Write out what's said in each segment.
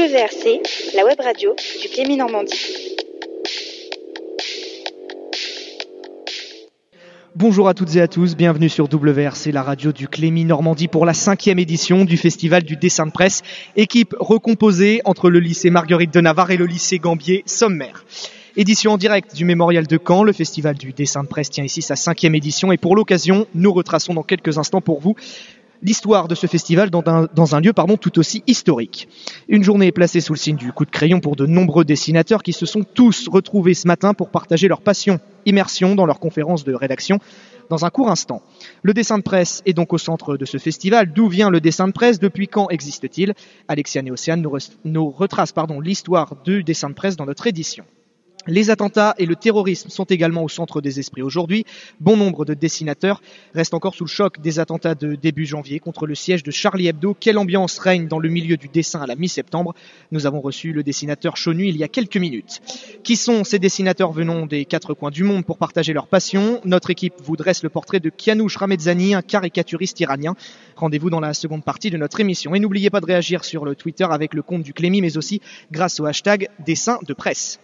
WRC, la web radio du Clémy Normandie. Bonjour à toutes et à tous, bienvenue sur WRC, la radio du Clémy Normandie pour la cinquième édition du Festival du dessin de presse, équipe recomposée entre le lycée Marguerite de Navarre et le lycée Gambier Sommaire. Édition en direct du Mémorial de Caen, le Festival du dessin de presse tient ici sa cinquième édition et pour l'occasion, nous retraçons dans quelques instants pour vous l'histoire de ce festival dans un, dans un lieu pardon, tout aussi historique. Une journée est placée sous le signe du coup de crayon pour de nombreux dessinateurs qui se sont tous retrouvés ce matin pour partager leur passion, immersion dans leur conférence de rédaction dans un court instant. Le dessin de presse est donc au centre de ce festival. D'où vient le dessin de presse? Depuis quand existe-t-il? Alexia et Océane nous, nous retracent l'histoire du dessin de presse dans notre édition. Les attentats et le terrorisme sont également au centre des esprits aujourd'hui. Bon nombre de dessinateurs restent encore sous le choc des attentats de début janvier contre le siège de Charlie Hebdo. Quelle ambiance règne dans le milieu du dessin à la mi-septembre? Nous avons reçu le dessinateur Chonu il y a quelques minutes. Qui sont ces dessinateurs? Venant des quatre coins du monde pour partager leur passion Notre équipe vous dresse le portrait de Kianouch Ramezzani, un caricaturiste iranien. Rendez-vous dans la seconde partie de notre émission. Et n'oubliez pas de réagir sur le Twitter avec le compte du Clémy, mais aussi grâce au hashtag dessin de presse.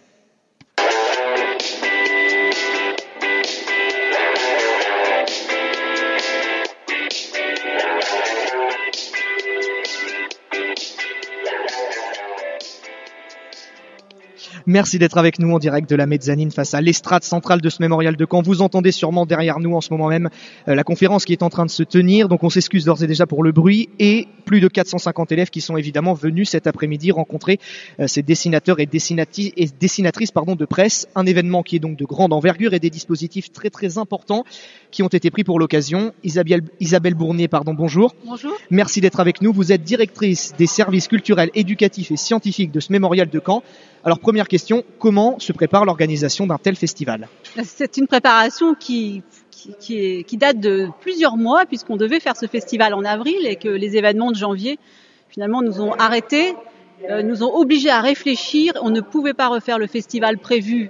Merci d'être avec nous en direct de la mezzanine face à l'estrade centrale de ce mémorial de Caen. Vous entendez sûrement derrière nous en ce moment même euh, la conférence qui est en train de se tenir. Donc on s'excuse d'ores et déjà pour le bruit et plus de 450 élèves qui sont évidemment venus cet après-midi rencontrer euh, ces dessinateurs et, dessinatrices pardon, de presse. Un événement qui est donc de grande envergure et des dispositifs très très importants qui ont été pris pour l'occasion. Isabelle, Isabelle Bournier, pardon, bonjour. Bonjour. Merci d'être avec nous. Vous êtes directrice des services culturels, éducatifs et scientifiques de ce mémorial de Caen. Alors première question, comment se prépare l'organisation d'un tel festival? C'est une préparation qui, date de plusieurs mois puisqu'on devait faire ce festival en avril et que les événements de janvier finalement nous ont arrêtés, euh, nous ont obligés à réfléchir. On ne pouvait pas refaire le festival prévu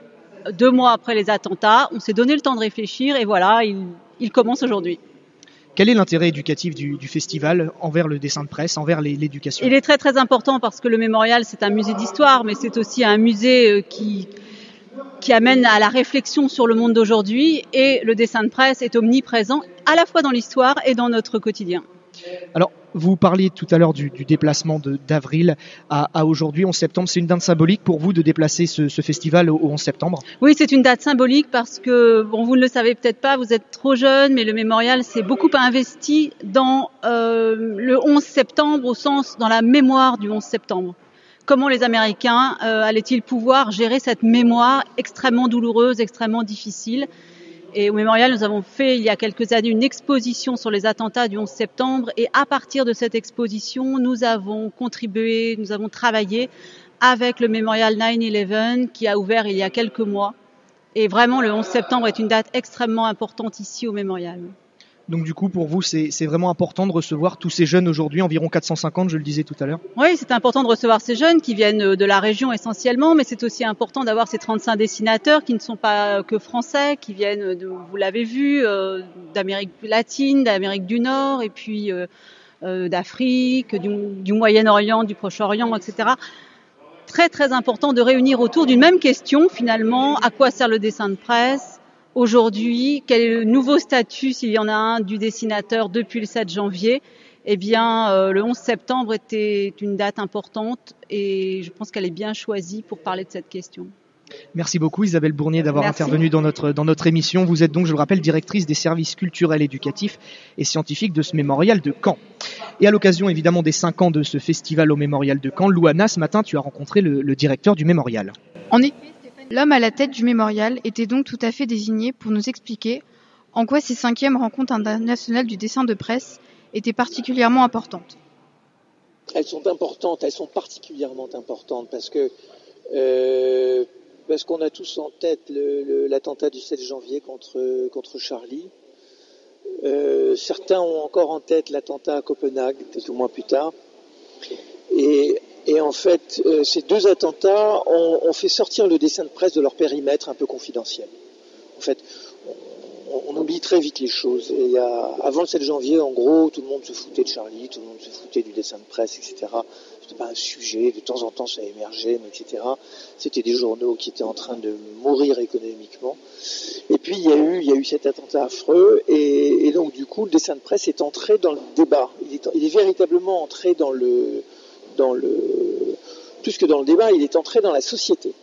deux mois après les attentats. On s'est donné le temps de réfléchir et voilà, il, il commence aujourd'hui. Quel est l'intérêt éducatif du, festival envers le dessin de presse, envers l'éducation? Il est très très important parce que le mémorial c'est un musée d'histoire, mais c'est aussi un musée euh, qui amène à la réflexion sur le monde d'aujourd'hui et le dessin de presse est omniprésent à la fois dans l'histoire et dans notre quotidien. Alors, vous parliez tout à l'heure du, déplacement d'avril à, aujourd'hui, 11 septembre. C'est une date symbolique pour vous de déplacer ce, festival au, au 11 septembre? Oui, c'est une date symbolique parce que, bon, vous ne le savez peut-être pas, vous êtes trop jeune, mais le mémorial s'est beaucoup investi dans euh, le 11 septembre au sens, dans la mémoire du 11 septembre. Comment les Américains euh, allaient-ils pouvoir gérer cette mémoire extrêmement douloureuse, extrêmement difficile? Et au Mémorial, nous avons fait il y a quelques années une exposition sur les attentats du 11 septembre. Et à partir de cette exposition, nous avons contribué, nous avons travaillé avec le Mémorial 9-11 qui a ouvert il y a quelques mois. Et vraiment, le 11 septembre est une date extrêmement importante ici au Mémorial. Donc du coup, pour vous, c'est vraiment important de recevoir tous ces jeunes aujourd'hui, environ 450, je le disais tout à l'heure. Oui, c'est important de recevoir ces jeunes qui viennent de la région essentiellement, mais c'est aussi important d'avoir ces 35 dessinateurs qui ne sont pas que français, qui viennent, de, vous l'avez vu, euh, d'Amérique latine, d'Amérique du Nord, et puis euh, euh, d'Afrique, du, du Moyen-Orient, du Proche-Orient, etc. Très très important de réunir autour d'une même question finalement, à quoi sert le dessin de presse aujourd'hui, quel est le nouveau statut, s'il y en a un, du dessinateur depuis le 7 janvier? Eh bien, euh, le 11 septembre était une date importante et je pense qu'elle est bien choisie pour parler de cette question. Merci beaucoup Isabelle Bournier d'avoir intervenu dans notre, dans notre émission. Vous êtes donc, je le rappelle, directrice des services culturels, éducatifs et scientifiques de ce mémorial de Caen. Et à l'occasion évidemment des 5 ans de ce festival au mémorial de Caen, Louana, ce matin, tu as rencontré le, le directeur du mémorial. En effet, L'homme à la tête du mémorial était donc tout à fait désigné pour nous expliquer en quoi ces cinquièmes rencontres internationales du dessin de presse étaient particulièrement importantes. Elles sont importantes, elles sont particulièrement importantes parce que euh, parce qu'on a tous en tête l'attentat du 7 janvier contre contre Charlie. Euh, certains ont encore en tête l'attentat à Copenhague, quelques mois plus tard. Et et en fait, euh, ces deux attentats ont, fait sortir le dessin de presse de leur périmètre un peu confidentiel. En fait, on, oublie très vite les choses. Et avant le 7 janvier, en gros, tout le monde se foutait de Charlie, tout le monde se foutait du dessin de presse, etc. C'était pas un sujet, de temps en temps ça émergeait, etc. C'était des journaux qui étaient en train de mourir économiquement. Et puis il y a eu, cet attentat affreux, et, donc du coup le dessin de presse est entré dans le débat. Il est véritablement entré dans le, dans le, plus que dans le débat, il est entré dans la société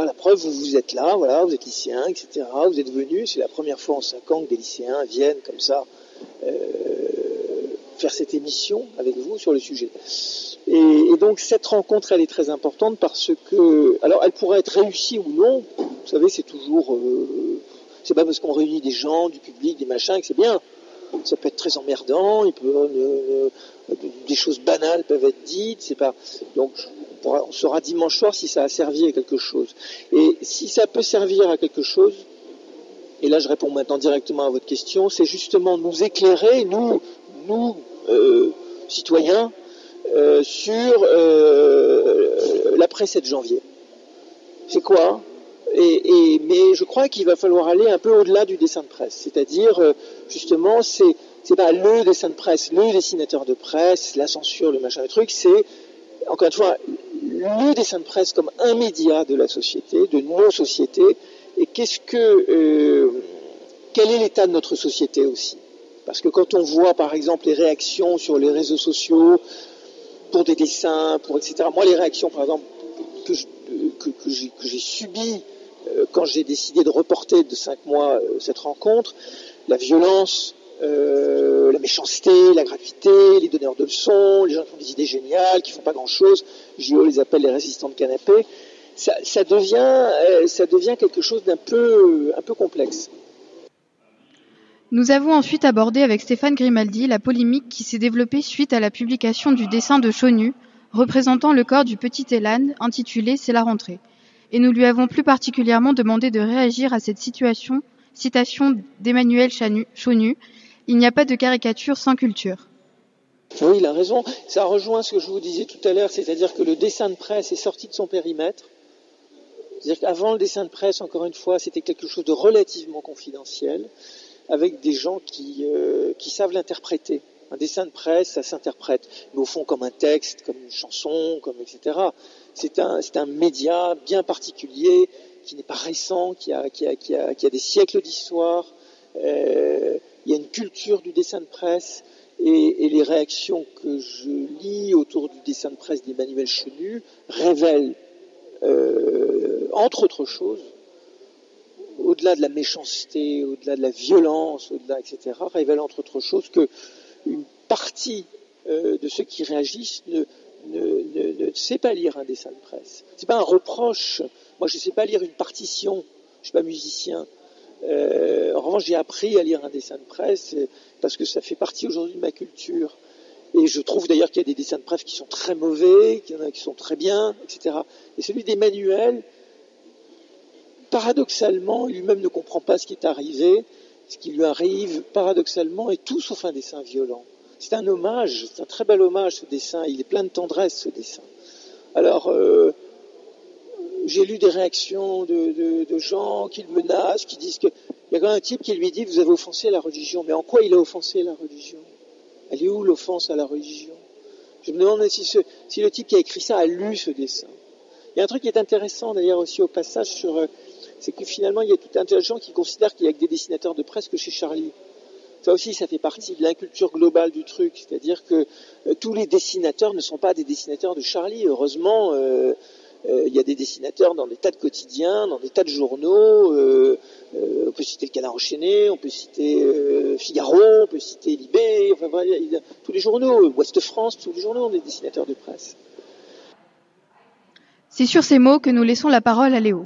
la preuve, vous, vous êtes là, voilà, vous êtes lycéen, etc. Vous êtes venu, c'est la première fois en cinq ans que des lycéens viennent comme ça euh, faire cette émission avec vous sur le sujet. Et, donc cette rencontre, elle est très importante parce que, alors elle pourrait être réussie ou non. Vous savez, c'est toujours, euh, c'est pas parce qu'on réunit des gens, du public, des machins que c'est bien. Ça peut être très emmerdant. Peut, euh, des choses banales peuvent être dites. C'est pas donc on saura dimanche soir si ça a servi à quelque chose. Et si ça peut servir à quelque chose, et là je réponds maintenant directement à votre question, c'est justement nous éclairer, nous, nous euh, citoyens, euh, sur euh, l'après 7 janvier. C'est quoi? Mais je crois qu'il va falloir aller un peu au-delà du dessin de presse. C'est-à-dire, justement, c'est pas le dessin de presse, le dessinateur de presse, la censure, le machin, le truc, c'est encore une fois le dessin de presse comme un média de la société, de nos sociétés, et qu'est-ce que, euh, quel est l'état de notre société aussi? Parce que quand on voit par exemple les réactions sur les réseaux sociaux pour des dessins, pour etc. Moi, les réactions par exemple que, j'ai subies euh, quand j'ai décidé de reporter de cinq mois euh, cette rencontre, la violence, euh, la méchanceté, la gratuité, les donneurs de leçons, les gens qui ont des idées géniales, qui font pas grand-chose, JO les appelle les résistants de canapé, ça, devient, euh, quelque chose d'un peu, un peu complexe. Nous avons ensuite abordé avec Stéphane Grimaldi la polémique qui s'est développée suite à la publication du dessin de Chonu représentant le corps du petit Elan intitulé C'est la rentrée. Et nous lui avons plus particulièrement demandé de réagir à cette situation, citation d'Emmanuel Chonu, il n'y a pas de caricature sans culture. Oui, il a raison. Ça rejoint ce que je vous disais tout à l'heure, c'est-à-dire que le dessin de presse est sorti de son périmètre. C'est-à-dire qu'avant le dessin de presse, encore une fois, c'était quelque chose de relativement confidentiel, avec des gens qui, euh, qui savent l'interpréter. Un dessin de presse, ça s'interprète, mais au fond comme un texte, comme une chanson, comme etc. C'est un, média bien particulier, qui n'est pas récent, qui a des siècles d'histoire. Euh, il y a une culture du dessin de presse et, les réactions que je lis autour du dessin de presse d'Emmanuel Chenu révèlent, euh, entre autres choses, au-delà de la méchanceté, au-delà de la violence, au-delà, etc., révèlent entre autres choses que une partie euh, de ceux qui réagissent ne, sait pas lire un dessin de presse. C'est pas un reproche. Moi, je ne sais pas lire une partition. Je suis pas musicien. Euh, en revanche, j'ai appris à lire un dessin de presse euh, parce que ça fait partie aujourd'hui de ma culture. Et je trouve d'ailleurs qu'il y a des dessins de presse qui sont très mauvais, en a qui sont très bien, etc. Et celui d'Emmanuel, paradoxalement, lui-même ne comprend pas ce qui est arrivé. Ce qui lui arrive, paradoxalement, est tout sauf un dessin violent. C'est un hommage, c'est un très bel hommage ce dessin. Il est plein de tendresse ce dessin. Alors, euh, j'ai lu des réactions de, gens qui le menacent, qui disent que il y a quand même un type qui lui dit vous avez offensé la religion. Mais en quoi il a offensé la religion? Elle est où l'offense à la religion? Je me demande si, le type qui a écrit ça a lu ce dessin. Il y a un truc qui est intéressant d'ailleurs aussi au passage sur, euh, c'est que finalement il y a tout un tas de gens qui considèrent qu'il y a que des dessinateurs de presse que chez Charlie. Ça aussi, ça fait partie de l'inculture globale du truc, c'est-à-dire que euh, tous les dessinateurs ne sont pas des dessinateurs de Charlie. Heureusement, euh, euh, il y a des dessinateurs dans des tas de quotidiens, dans des tas de journaux. Euh, euh, on peut citer le Canard enchaîné, on peut citer Figaro, on peut citer Libé, enfin voilà, tous les journaux, Ouest France, tous les journaux ont des dessinateurs de presse. C'est sur ces mots que nous laissons la parole à Léo.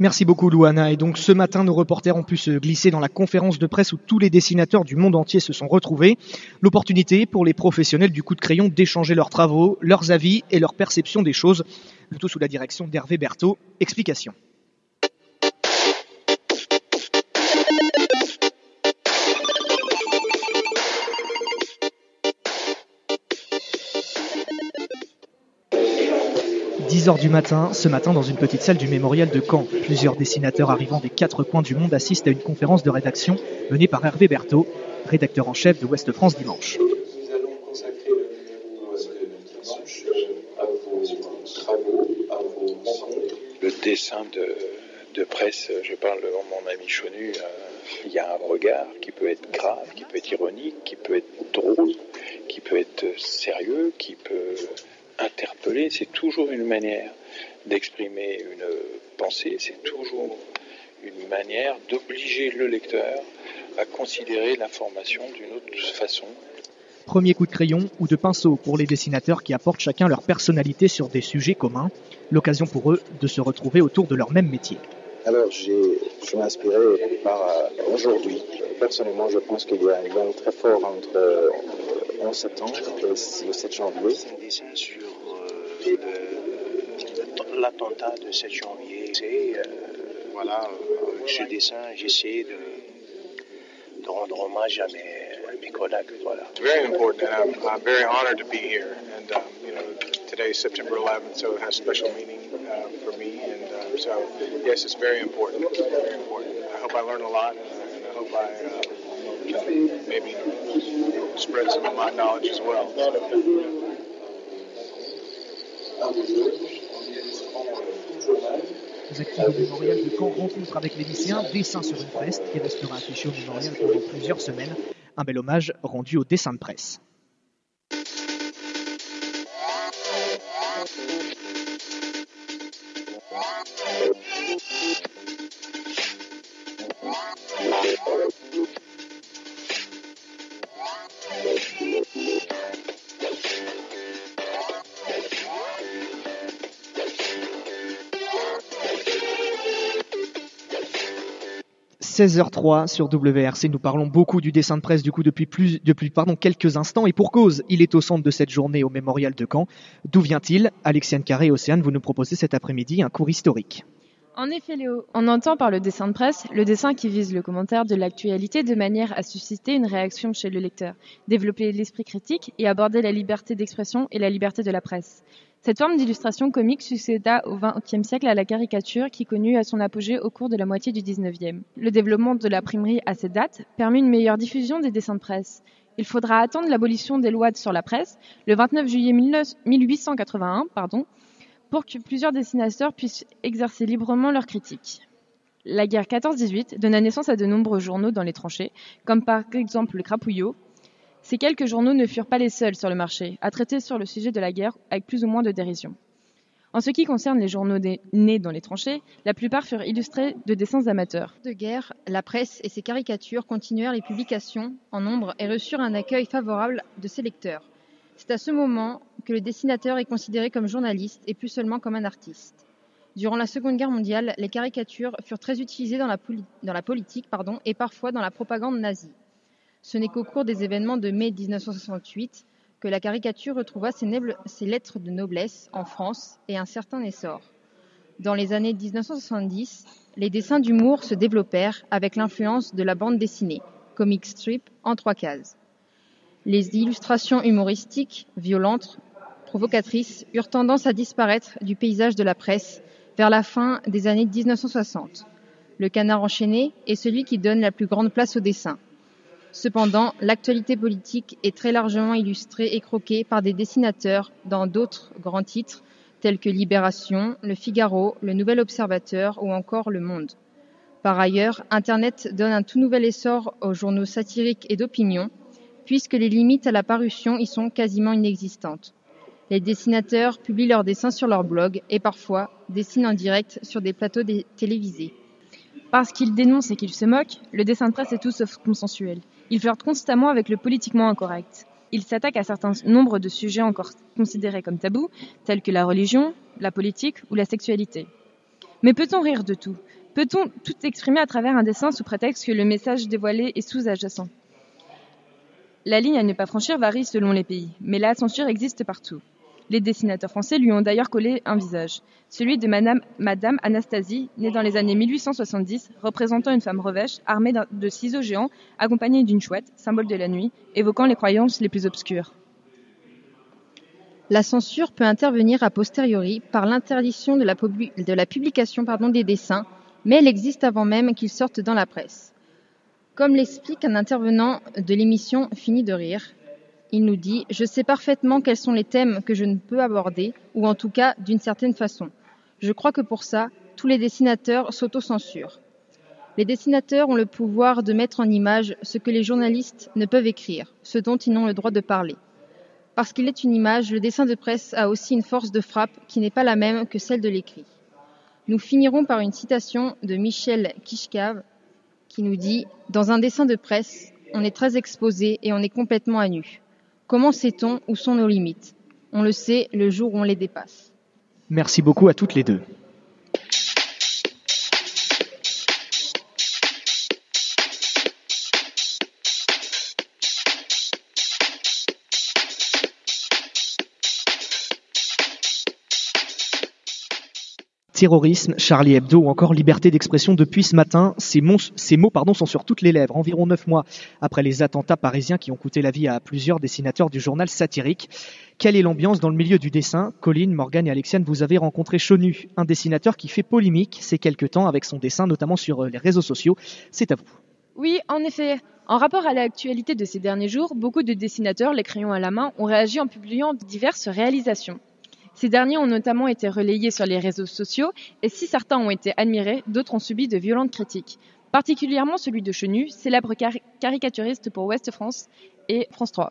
Merci beaucoup Louana. Et donc ce matin, nos reporters ont pu se glisser dans la conférence de presse où tous les dessinateurs du monde entier se sont retrouvés. L'opportunité pour les professionnels du coup de crayon d'échanger leurs travaux, leurs avis et leur perception des choses. Le tout sous la direction d'Hervé Berthaud. Explication. 10h du matin, ce matin dans une petite salle du mémorial de Caen. Plusieurs dessinateurs arrivant des quatre coins du monde assistent à une conférence de rédaction menée par Hervé Berthaud, rédacteur en chef de Ouest France Dimanche. Nous allons consacrer le numéro à vos travaux, à vos. Le dessin de, de presse, je parle devant mon ami Chonu, euh, il y a un regard qui peut être grave, qui peut être ironique, qui peut être drôle, qui peut être sérieux, qui peut interpeller. C'est toujours une manière d'exprimer une pensée, c'est toujours une manière d'obliger le lecteur à considérer l'information d'une autre façon. Premier coup de crayon ou de pinceau pour les dessinateurs qui apportent chacun leur personnalité sur des sujets communs, l'occasion pour eux de se retrouver autour de leur même métier. Alors, j'ai, je m'ai inspiré par euh, aujourd'hui. Personnellement, je pense qu'il y a un lien très fort entre euh, 11 septembre et le 7 janvier. C'est un dessin sur euh, l'attentat de 7 janvier. C'est, euh, voilà, euh, avec ce dessin, j'essaie de, de rendre hommage à mes, à mes collègues. Voilà. It's very important, and I'm, I'm very honored to be here. And um, you know, today is September 11th, so it has special meaning uh, for me. And um, so, yes, it's very important. Very important. I hope I learn a lot, and I hope I uh, maybe spread some of my knowledge as well. Les actifs du mémorial de Caen rencontrent avec les lycéens dessin sur une fresque qui restera affichée au mémorial pendant plusieurs semaines. Un bel hommage rendu au dessin de presse. « 16h03 sur WRC. Nous parlons beaucoup du dessin de presse du coup depuis plus depuis quelques instants et pour cause. Il est au centre de cette journée au mémorial de Caen. D'où vient-il? Alexiane Carré Océane, vous nous proposez cet après-midi un cours historique. En effet, Léo, on entend par le dessin de presse le dessin qui vise le commentaire de l'actualité de manière à susciter une réaction chez le lecteur, développer l'esprit critique et aborder la liberté d'expression et la liberté de la presse. Cette forme d'illustration comique succéda au XXe siècle à la caricature qui connut à son apogée au cours de la moitié du XIXe. Le développement de l'imprimerie à cette date permit une meilleure diffusion des dessins de presse. Il faudra attendre l'abolition des lois sur la presse le 29 juillet 1881 pardon, pour que plusieurs dessinateurs puissent exercer librement leur critique. La guerre 14-18 donna naissance à de nombreux journaux dans les tranchées, comme par exemple le Crapouillot. Ces quelques journaux ne furent pas les seuls sur le marché à traiter sur le sujet de la guerre avec plus ou moins de dérision. En ce qui concerne les journaux nés dans les tranchées, la plupart furent illustrés de dessins amateurs. De guerre, la presse et ses caricatures continuèrent les publications en nombre et reçurent un accueil favorable de ses lecteurs. C'est à ce moment que le dessinateur est considéré comme journaliste et plus seulement comme un artiste. Durant la Seconde Guerre mondiale, les caricatures furent très utilisées dans la, politique pardon, et parfois dans la propagande nazie. Ce n'est qu'au cours des événements de mai 1968 que la caricature retrouva ses lettres de noblesse en France et un certain essor. Dans les années 1970, les dessins d'humour se développèrent avec l'influence de la bande dessinée, comic strip en trois cases. Les illustrations humoristiques, violentes, provocatrices, eurent tendance à disparaître du paysage de la presse vers la fin des années 1960. Le canard enchaîné est celui qui donne la plus grande place au dessin. Cependant, l'actualité politique est très largement illustrée et croquée par des dessinateurs dans d'autres grands titres tels que Libération, Le Figaro, Le Nouvel Observateur ou encore Le Monde. Par ailleurs, Internet donne un tout nouvel essor aux journaux satiriques et d'opinion, puisque les limites à la parution y sont quasiment inexistantes. Les dessinateurs publient leurs dessins sur leur blog et parfois dessinent en direct sur des plateaux télévisés. Parce qu'il dénonce et qu'il se moque, le dessin de presse est tout sauf consensuel. Il flirte constamment avec le politiquement incorrect. Il s'attaque à certains nombres de sujets encore considérés comme tabous, tels que la religion, la politique ou la sexualité. Mais peut-on rire de tout? Peut-on tout exprimer à travers un dessin sous prétexte que le message dévoilé est sous-adjacent? La ligne à ne pas franchir varie selon les pays, mais la censure existe partout. Les dessinateurs français lui ont d'ailleurs collé un visage, celui de Madame, Anastasie, née dans les années 1870, représentant une femme revêche, armée de ciseaux géants, accompagnée d'une chouette, symbole de la nuit, évoquant les croyances les plus obscures. La censure peut intervenir a posteriori par l'interdiction de la, publication des dessins, mais elle existe avant même qu'ils sortent dans la presse. Comme l'explique un intervenant de l'émission Fini de rire, il nous dit Je sais parfaitement quels sont les thèmes que je ne peux aborder, ou en tout cas d'une certaine façon. Je crois que pour ça, tous les dessinateurs s'autocensurent. Les dessinateurs ont le pouvoir de mettre en image ce que les journalistes ne peuvent écrire, ce dont ils n'ont le droit de parler. Parce qu'il est une image, le dessin de presse a aussi une force de frappe qui n'est pas la même que celle de l'écrit. Nous finirons par une citation de Michel Kishkav qui nous dit Dans un dessin de presse, on est très exposé et on est complètement à nu. Comment sait-on où sont nos limites? On le sait le jour où on les dépasse. Merci beaucoup à toutes les deux. Terrorisme, Charlie Hebdo ou encore liberté d'expression depuis ce matin. Ces, mots sont sur toutes les lèvres. Environ neuf mois après les attentats parisiens qui ont coûté la vie à plusieurs dessinateurs du journal satirique. Quelle est l'ambiance dans le milieu du dessin? Colline, Morgane et Alexiane, vous avez rencontré Chonu, un dessinateur qui fait polémique ces quelques temps avec son dessin, notamment sur euh, les réseaux sociaux. C'est à vous. Oui, en effet. En rapport à l'actualité de ces derniers jours, beaucoup de dessinateurs, les crayons à la main, ont réagi en publiant diverses réalisations. Ces derniers ont notamment été relayés sur les réseaux sociaux et si certains ont été admirés, d'autres ont subi de violentes critiques. Particulièrement celui de Chenu, célèbre caricaturiste pour Ouest France et France 3.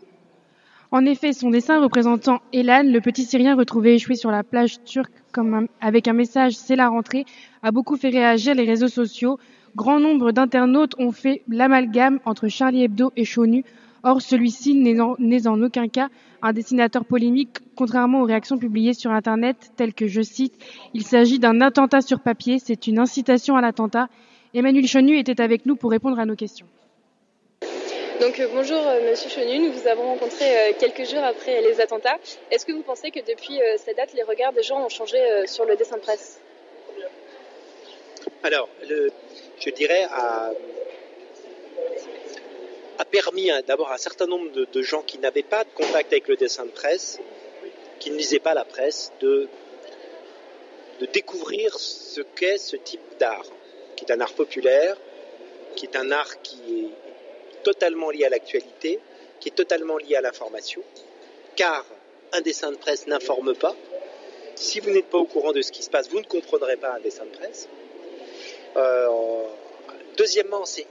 En effet, son dessin représentant Elan, le petit Syrien retrouvé échoué sur la plage turque avec un message C'est la rentrée, a beaucoup fait réagir les réseaux sociaux. Grand nombre d'internautes ont fait l'amalgame entre Charlie Hebdo et Chonu Or, celui-ci n'est en, aucun cas un dessinateur polémique, contrairement aux réactions publiées sur Internet, telles que, je cite, Il s'agit d'un attentat sur papier, c'est une incitation à l'attentat. Emmanuel Chenu était avec nous pour répondre à nos questions. Donc euh, bonjour euh, Monsieur Chenu, nous vous avons rencontré euh, quelques jours après les attentats. Est-ce que vous pensez que depuis cette date, les regards des gens ont changé sur le dessin de presse? Alors, je dirais à a permis d'abord à un certain nombre de, gens qui n'avaient pas de contact avec le dessin de presse, qui ne lisaient pas la presse, de, de découvrir ce qu'est ce type d'art, qui est un art populaire, qui est un art qui est totalement lié à l'actualité, qui est totalement lié à l'information, car un dessin de presse n'informe pas. Si vous n'êtes pas au courant de ce qui se passe, vous ne comprendrez pas un dessin de presse. Euh, deuxièmement, c'est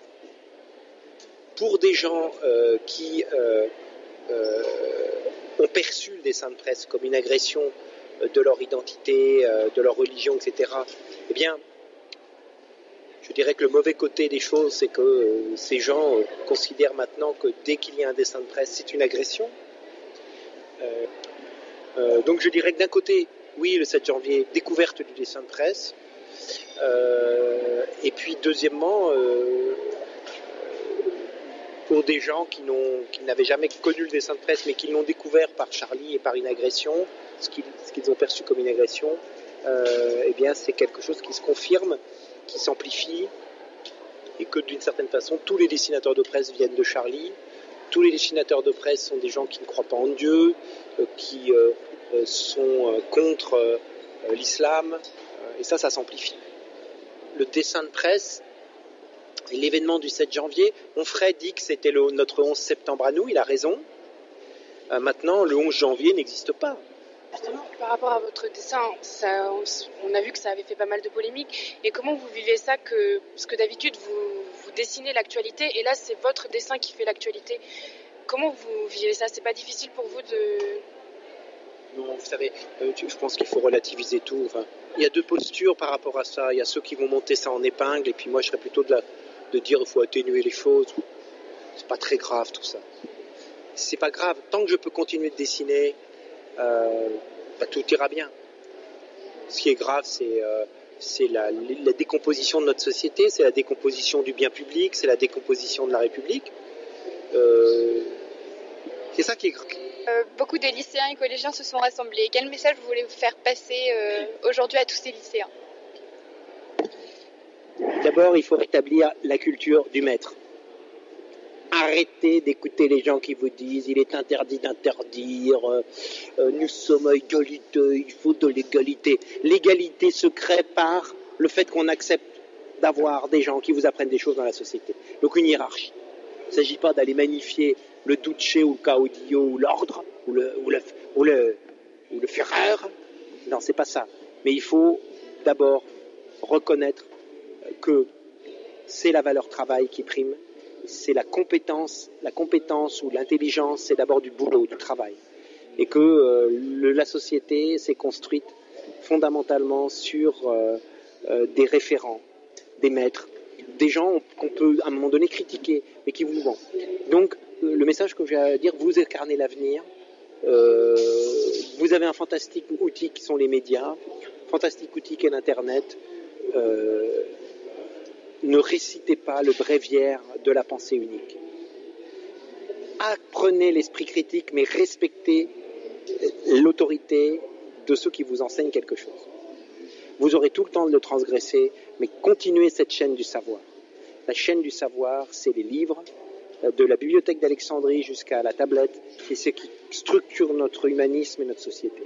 pour des gens euh, qui euh, euh, ont perçu le dessin de presse comme une agression de leur identité, de leur religion, etc., eh bien, je dirais que le mauvais côté des choses, c'est que ces gens considèrent maintenant que dès qu'il y a un dessin de presse, c'est une agression. donc je dirais que d'un côté, oui, le 7 janvier, découverte du dessin de presse. et puis deuxièmement, pour des gens qui, n'avaient jamais connu le dessin de presse, mais qui l'ont découvert par Charlie et par une agression, ce qu'ils, ont perçu comme une agression, euh, eh bien, c'est quelque chose qui se confirme, qui s'amplifie, et que d'une certaine façon, tous les dessinateurs de presse viennent de Charlie. Tous les dessinateurs de presse sont des gens qui ne croient pas en Dieu, euh, qui euh, sont contre l'islam, et ça, ça s'amplifie. Le dessin de presse l'événement du 7 janvier, Onfray dit que c'était notre 11 septembre à nous, il a raison. Euh, maintenant, le 11 janvier n'existe pas. Justement, par rapport à votre dessin, on, a vu que ça avait fait pas mal de polémiques. Et comment vous vivez ça que, Parce que d'habitude, vous, dessinez l'actualité et là, c'est votre dessin qui fait l'actualité. Comment vous vivez ça? C'est pas difficile pour vous de. Non, vous savez, euh, je pense qu'il faut relativiser tout. il y a deux postures par rapport à ça. Il y a ceux qui vont monter ça en épingle, et puis moi, je serais plutôt de la, de dire qu'il faut atténuer les choses. C'est pas très grave tout ça. C'est pas grave. Tant que je peux continuer de dessiner, euh, bah, tout ira bien. Ce qui est grave, c'est euh, la, la, décomposition de notre société, c'est la décomposition du bien public, c'est la décomposition de la République. Euh, c'est ça qui est grave. beaucoup de lycéens et collégiens se sont rassemblés. Quel message vous voulez vous faire passer aujourd'hui à tous ces lycéens? D'abord, il faut rétablir la culture du maître. Arrêtez d'écouter les gens qui vous disent il est interdit d'interdire, euh, euh, nous sommes à égalité, il faut de l'égalité. L'égalité se crée par le fait qu'on accepte d'avoir des gens qui vous apprennent des choses dans la société. Donc une hiérarchie. Il ne s'agit pas d'aller magnifier le duce ou le caudillo ou l'ordre ou le, ou le, ou le, ou le Führer. Non, c'est pas ça. Mais il faut d'abord reconnaître que c'est la valeur travail qui prime, c'est la compétence, la compétence ou l'intelligence, c'est d'abord du boulot, du travail, et que euh, la société s'est construite fondamentalement sur euh, euh, des référents, des maîtres, des gens qu'on peut à un moment donné critiquer, mais qui vous vont. Donc le message que j'ai à dire, vous incarnez l'avenir. Vous avez un fantastique outil qui sont les médias, fantastique outil qu'est l'Internet. Ne récitez pas le bréviaire de la pensée unique. Apprenez l'esprit critique, mais respectez l'autorité de ceux qui vous enseignent quelque chose. Vous aurez tout le temps de le transgresser, mais continuez cette chaîne du savoir. La chaîne du savoir, c'est les livres, euh, de la bibliothèque d'Alexandrie jusqu'à la tablette, et ce qui structure notre humanisme et notre société.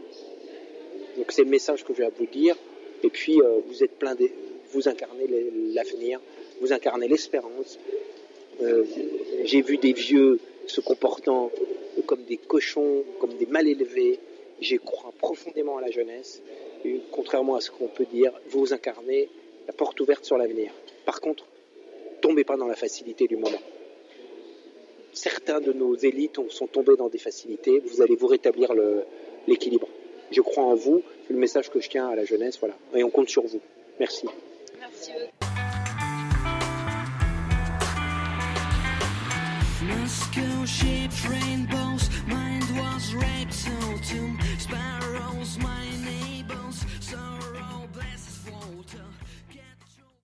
Donc c'est le message que je vais à vous dire. Et puis euh, vous êtes plein de, vous incarnez l'avenir, vous incarnez l'espérance. Euh, J'ai vu des vieux se comportant comme des cochons, comme des mal élevés. J'ai crois profondément à la jeunesse. Contrairement à ce qu'on peut dire, vous incarnez la porte ouverte sur l'avenir. Par contre, tombez pas dans la facilité du moment. Certains de nos élites ont- sont tombés dans des facilités. Vous allez vous rétablir l'équilibre. Je crois en vous. C'est le message que je tiens à la jeunesse. Voilà. Et on compte sur vous. Merci. Moscow shaped rainbows, mind was raped so tomb sparrows.